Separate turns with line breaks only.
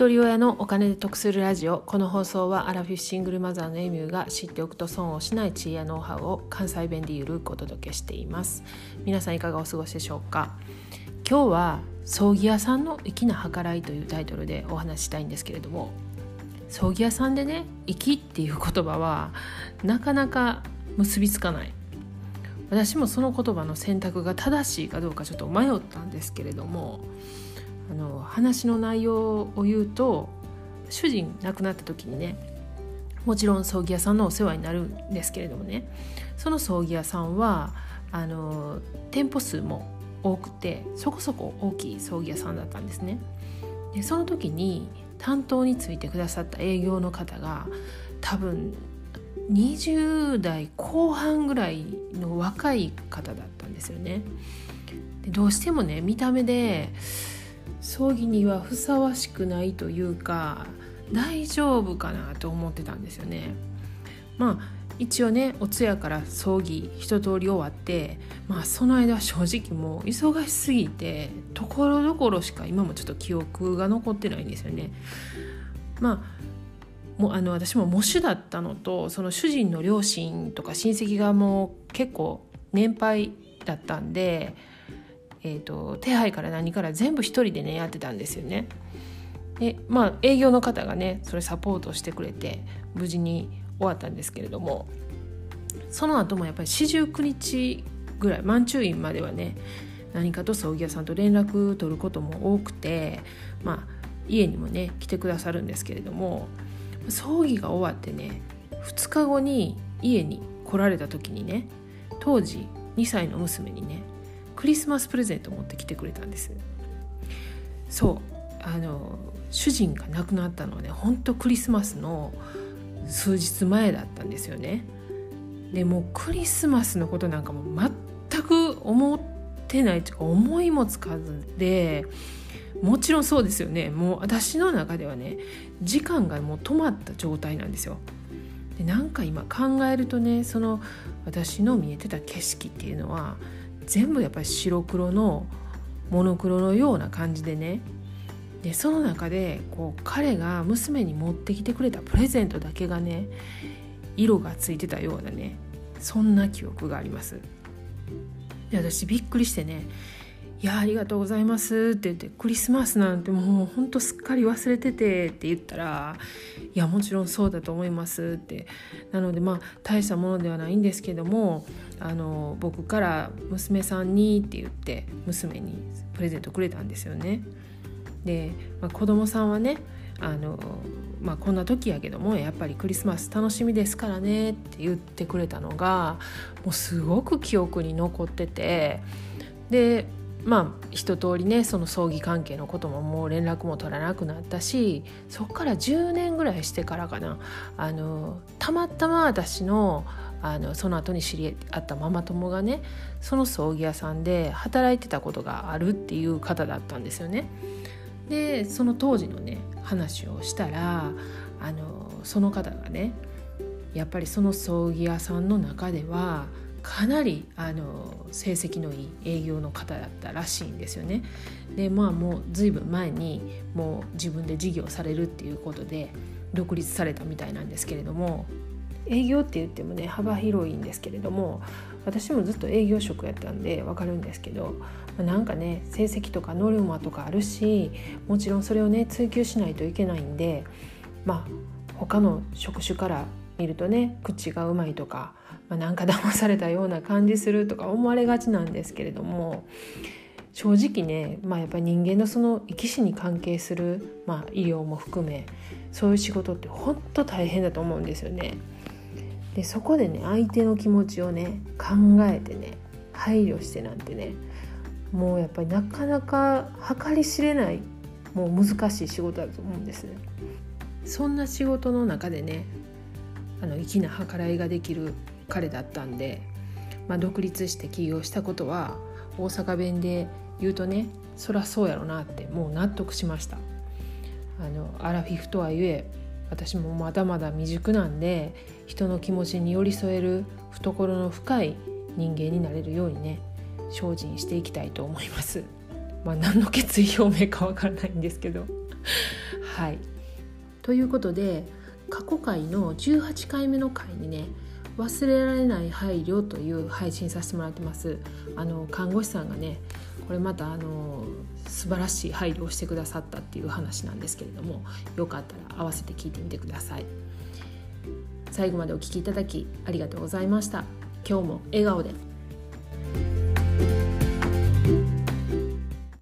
一人親のお金で得するラジオ。この放送はアラフィフシングルマザーのエミューが知っておくと損をしない知恵やノウハウを関西弁でゆるくお届けしています。皆さんいかがお過ごしでしょうか？今日は葬儀屋さんの粋な計らいというタイトルでお話ししたいんですけれども葬儀屋さんでね粋っていう言葉はなかなか結びつかない。私もその言葉の選択が正しいかどうかちょっと迷ったんですけれどもあの話の内容を言うと主人亡くなった時にねもちろん葬儀屋さんのお世話になるんですけれどもねその葬儀屋さんはあの店舗数も多くてそこそこ大きい葬儀屋さんだったんですね。でその時に担当についてくださった営業の方が多分20代後半ぐらいの若い方だったんですよね。でどうしてもね見た目で葬儀にはふさわしくないというか大丈夫かなと思ってたんですよね。まあ一応ねお通夜から葬儀一通り終わってまあその間正直もう忙しすぎてところどころしか今もちょっと記憶が残ってないんですよね。まあもうあの私も喪主だったのとその主人の両親とか親戚がもう結構年配だったんでえーと、手配から何から全部一人でねやってたんですよね。でまあ営業の方がねそれサポートしてくれて無事に終わったんですけれどもその後もやっぱり四十九日ぐらい満中院まではね何かと葬儀屋さんと連絡取ることも多くてまあ家にもね来てくださるんですけれども葬儀が終わってね2日後に家に来られた時にね当時2歳の娘にねクリスマスプレゼントを持ってきてくれたんです。そう。あの主人が亡くなったのはねほんとクリスマスの数日前だったんですよね。でもうクリスマスのことなんかも全く思ってないというか思いもつかずでもちろんそうですよね。もう私の中ではね時間がもう止まった状態なんですよ。でなんか今考えるとねその私の見えてた景色っていうのは全部やっぱり白黒のモノクロのような感じでね。でその中でこう彼が娘に持ってきてくれたプレゼントだけがね色がついてたようなねそんな記憶があります。で私びっくりしてねいやありがとうございます」って言って「クリスマスなんてもうほんとすっかり忘れてて」って言ったら「いやもちろんそうだと思います」ってなのでまあ大したものではないんですけどもあの僕から娘さんにって言って娘にプレゼントくれたんですよね。で、まあ、子供さんはねあの、まあ、こんな時やけどもやっぱりクリスマス楽しみですからねって言ってくれたのがもうすごく記憶に残っててでまあ一通りねその葬儀関係のことももう連絡も取らなくなったしそっから10年ぐらいしてからかなあのたまたま私のあのその後に知り合ったママ友がねその葬儀屋さんで働いてたことがあるっていう方だったんですよね。でその当時のね話をしたらあのその方がねやっぱりその葬儀屋さんの中ではかなりあの成績のいい営業の方だったらしいんですよね。でまあもう随分前にもう自分で事業されるっていうことで独立されたみたいなんですけれども営業って言ってもね幅広いんですけれども私もずっと営業職やったんで分かるんですけどなんかね成績とかノルマとかあるしもちろんそれをね追求しないといけないんでまあ他の職種から見るとね口がうまいとか、まあ、なんか騙されたような感じするとか思われがちなんですけれども正直ね、まあ、やっぱり人間のその生き死に関係する、まあ、医療も含めそういう仕事って本当大変だと思うんですよね。でそこでね相手の気持ちをね考えてね配慮してなんてねもうやっぱりなかなか計り知れないもう難しい仕事だと思うんですね。そんな仕事の中でねあの粋な計らいができる彼だったんで、まあ、独立して起業したことは大阪弁で言うとねそらそうやろなってもう納得しました。あのアラフィフとはいえ私もまだまだ未熟なんで人の気持ちに寄り添える懐の深い人間になれるようにね精進していきたいと思います。まあ、何の決意表明かわからないんですけど。はい。ということで過去回の18回目の回にね忘れられない配慮という配信させてもらってます。あの看護師さんがねこれまたあの素晴らしい配慮をしてくださったっていう話なんですけれどもよかったら合わせて聞いてみてください。最後までお聞きいただきありがとうございました。今日も笑顔で。